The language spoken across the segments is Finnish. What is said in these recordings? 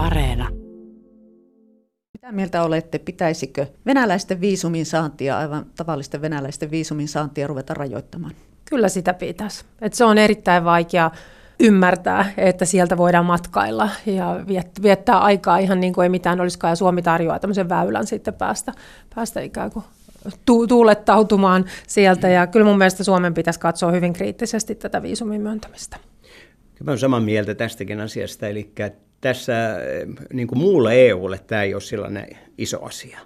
Areena. Mitä mieltä olette, pitäisikö venäläisten viisumin saantia, aivan tavallisten venäläisten viisumin saantia ruveta rajoittamaan? Kyllä sitä pitäisi. Et se on erittäin vaikea ymmärtää, että sieltä voidaan matkailla ja viettää aikaa ihan niin kuin ei mitään olisikaan. Ja Suomi tarjoaa tämmöisen väylän sitten päästä, päästä ikään kuin tu- tuulettautumaan sieltä. Ja kyllä mun mielestä Suomen pitäisi katsoa hyvin kriittisesti tätä viisumin myöntämistä. Mä olen samaa mieltä tästäkin asiasta, eli tässä niin kuin muulle EUlle tämä ei ole sellainen iso asia.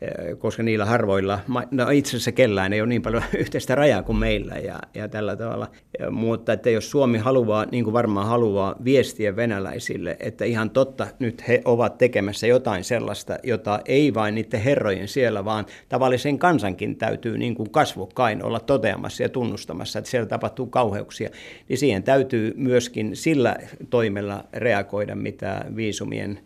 Eh, koska niillä harvoilla, no itse asiassa kellään ei ole niin paljon yhteistä rajaa kuin meillä ja, ja tällä tavalla. Mutta että jos Suomi haluaa, niin kuin varmaan haluaa, viestiä venäläisille, että ihan totta, nyt he ovat tekemässä jotain sellaista, jota ei vain niiden herrojen siellä, vaan tavallisen kansankin täytyy niin kuin kasvokkain olla toteamassa ja tunnustamassa, että siellä tapahtuu kauheuksia, niin siihen täytyy myöskin sillä toimella reagoida, mitä viisumien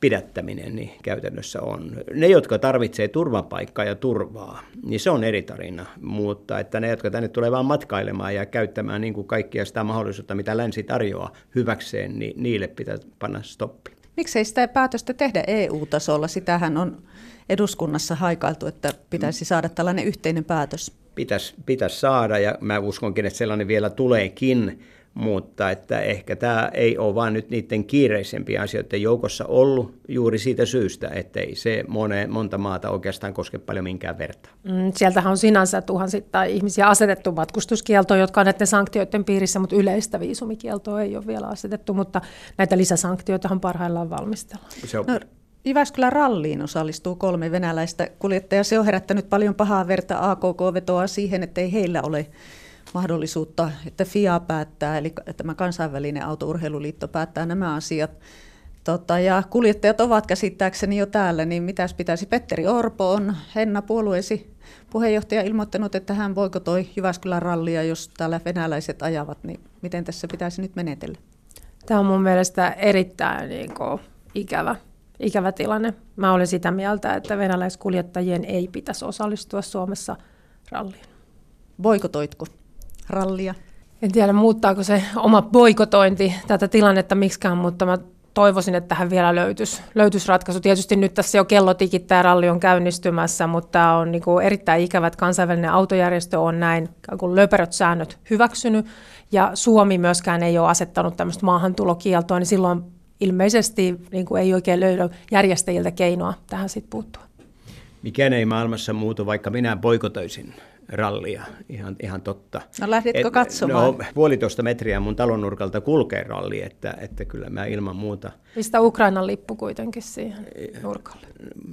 pidättäminen niin käytännössä on. Ne, jotka tarvitsee turvapaikkaa ja turvaa, niin se on eri tarina, mutta että ne, jotka tänne tulee vain matkailemaan ja käyttämään niin kuin kaikkia sitä mahdollisuutta, mitä länsi tarjoaa hyväkseen, niin niille pitää panna stoppi. Miksei sitä päätöstä tehdä EU-tasolla? Sitähän on eduskunnassa haikailtu, että pitäisi saada tällainen yhteinen päätös. Pitäisi, pitäisi saada ja mä uskonkin, että sellainen vielä tuleekin mutta että ehkä tämä ei ole vain nyt niiden kiireisempien asioiden joukossa ollut juuri siitä syystä, että ei se mone, monta maata oikeastaan koske paljon minkään verta. Mm, sieltähän on sinänsä tuhansittain ihmisiä asetettu matkustuskieltoon, jotka on näiden sanktioiden piirissä, mutta yleistä viisumikieltoa ei ole vielä asetettu, mutta näitä lisäsanktioitahan parhaillaan valmistellaan. Se on... No, Jyväskylän ralliin osallistuu kolme venäläistä kuljettajaa. Se on herättänyt paljon pahaa verta. AKK vetoaa siihen, että ei heillä ole mahdollisuutta, että FIA päättää, eli tämä kansainvälinen autourheiluliitto päättää nämä asiat. Tota, ja kuljettajat ovat käsittääkseni jo täällä, niin mitäs pitäisi? Petteri Orpo on Henna puolueesi puheenjohtaja ilmoittanut, että hän toi Jyväskylän rallia, jos täällä venäläiset ajavat, niin miten tässä pitäisi nyt menetellä? Tämä on mun mielestä erittäin niin kuin, ikävä, ikävä tilanne. Mä olen sitä mieltä, että venäläiskuljettajien ei pitäisi osallistua Suomessa ralliin. Boikotoitko? Rallia? En tiedä, muuttaako se oma boikotointi tätä tilannetta miksikään, mutta mä toivoisin, että tähän vielä löytyisi, löytyisi ratkaisu. Tietysti nyt tässä jo kello tikittää, ralli on käynnistymässä, mutta tämä on niin kuin erittäin ikävä, että kansainvälinen autojärjestö on näin kuin löperöt säännöt hyväksynyt, ja Suomi myöskään ei ole asettanut tämmöistä maahantulokieltoa, niin silloin ilmeisesti niin kuin ei oikein löydä järjestäjiltä keinoa tähän sitten puuttua. Mikään ei maailmassa muutu, vaikka minä boikotoisin rallia, ihan, ihan totta. No lähditkö katsomaan? No puolitoista metriä mun talon nurkalta kulkee ralli, että, että kyllä mä ilman muuta. Pistä Ukrainan lippu kuitenkin siihen nurkalle.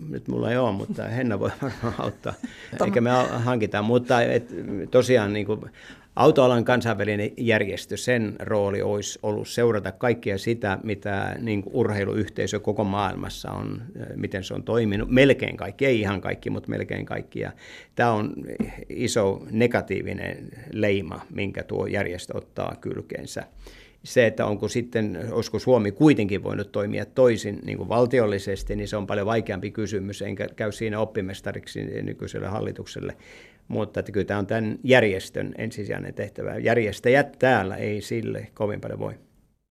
Nyt mulla ei ole, mutta Henna voi varmaan auttaa. Eikä me hankitaan, mutta et, tosiaan niin kuin, Autoalan kansainvälinen järjestö, sen rooli olisi ollut seurata kaikkia sitä, mitä niin urheiluyhteisö koko maailmassa on, miten se on toiminut. Melkein kaikki, ei ihan kaikki, mutta melkein kaikki. Ja tämä on iso negatiivinen leima, minkä tuo järjestö ottaa kylkeensä se, että onko sitten, olisiko Suomi kuitenkin voinut toimia toisin niin kuin valtiollisesti, niin se on paljon vaikeampi kysymys, enkä käy siinä oppimestariksi nykyiselle hallitukselle. Mutta että kyllä tämä on tämän järjestön ensisijainen tehtävä. Järjestäjät täällä ei sille kovin paljon voi.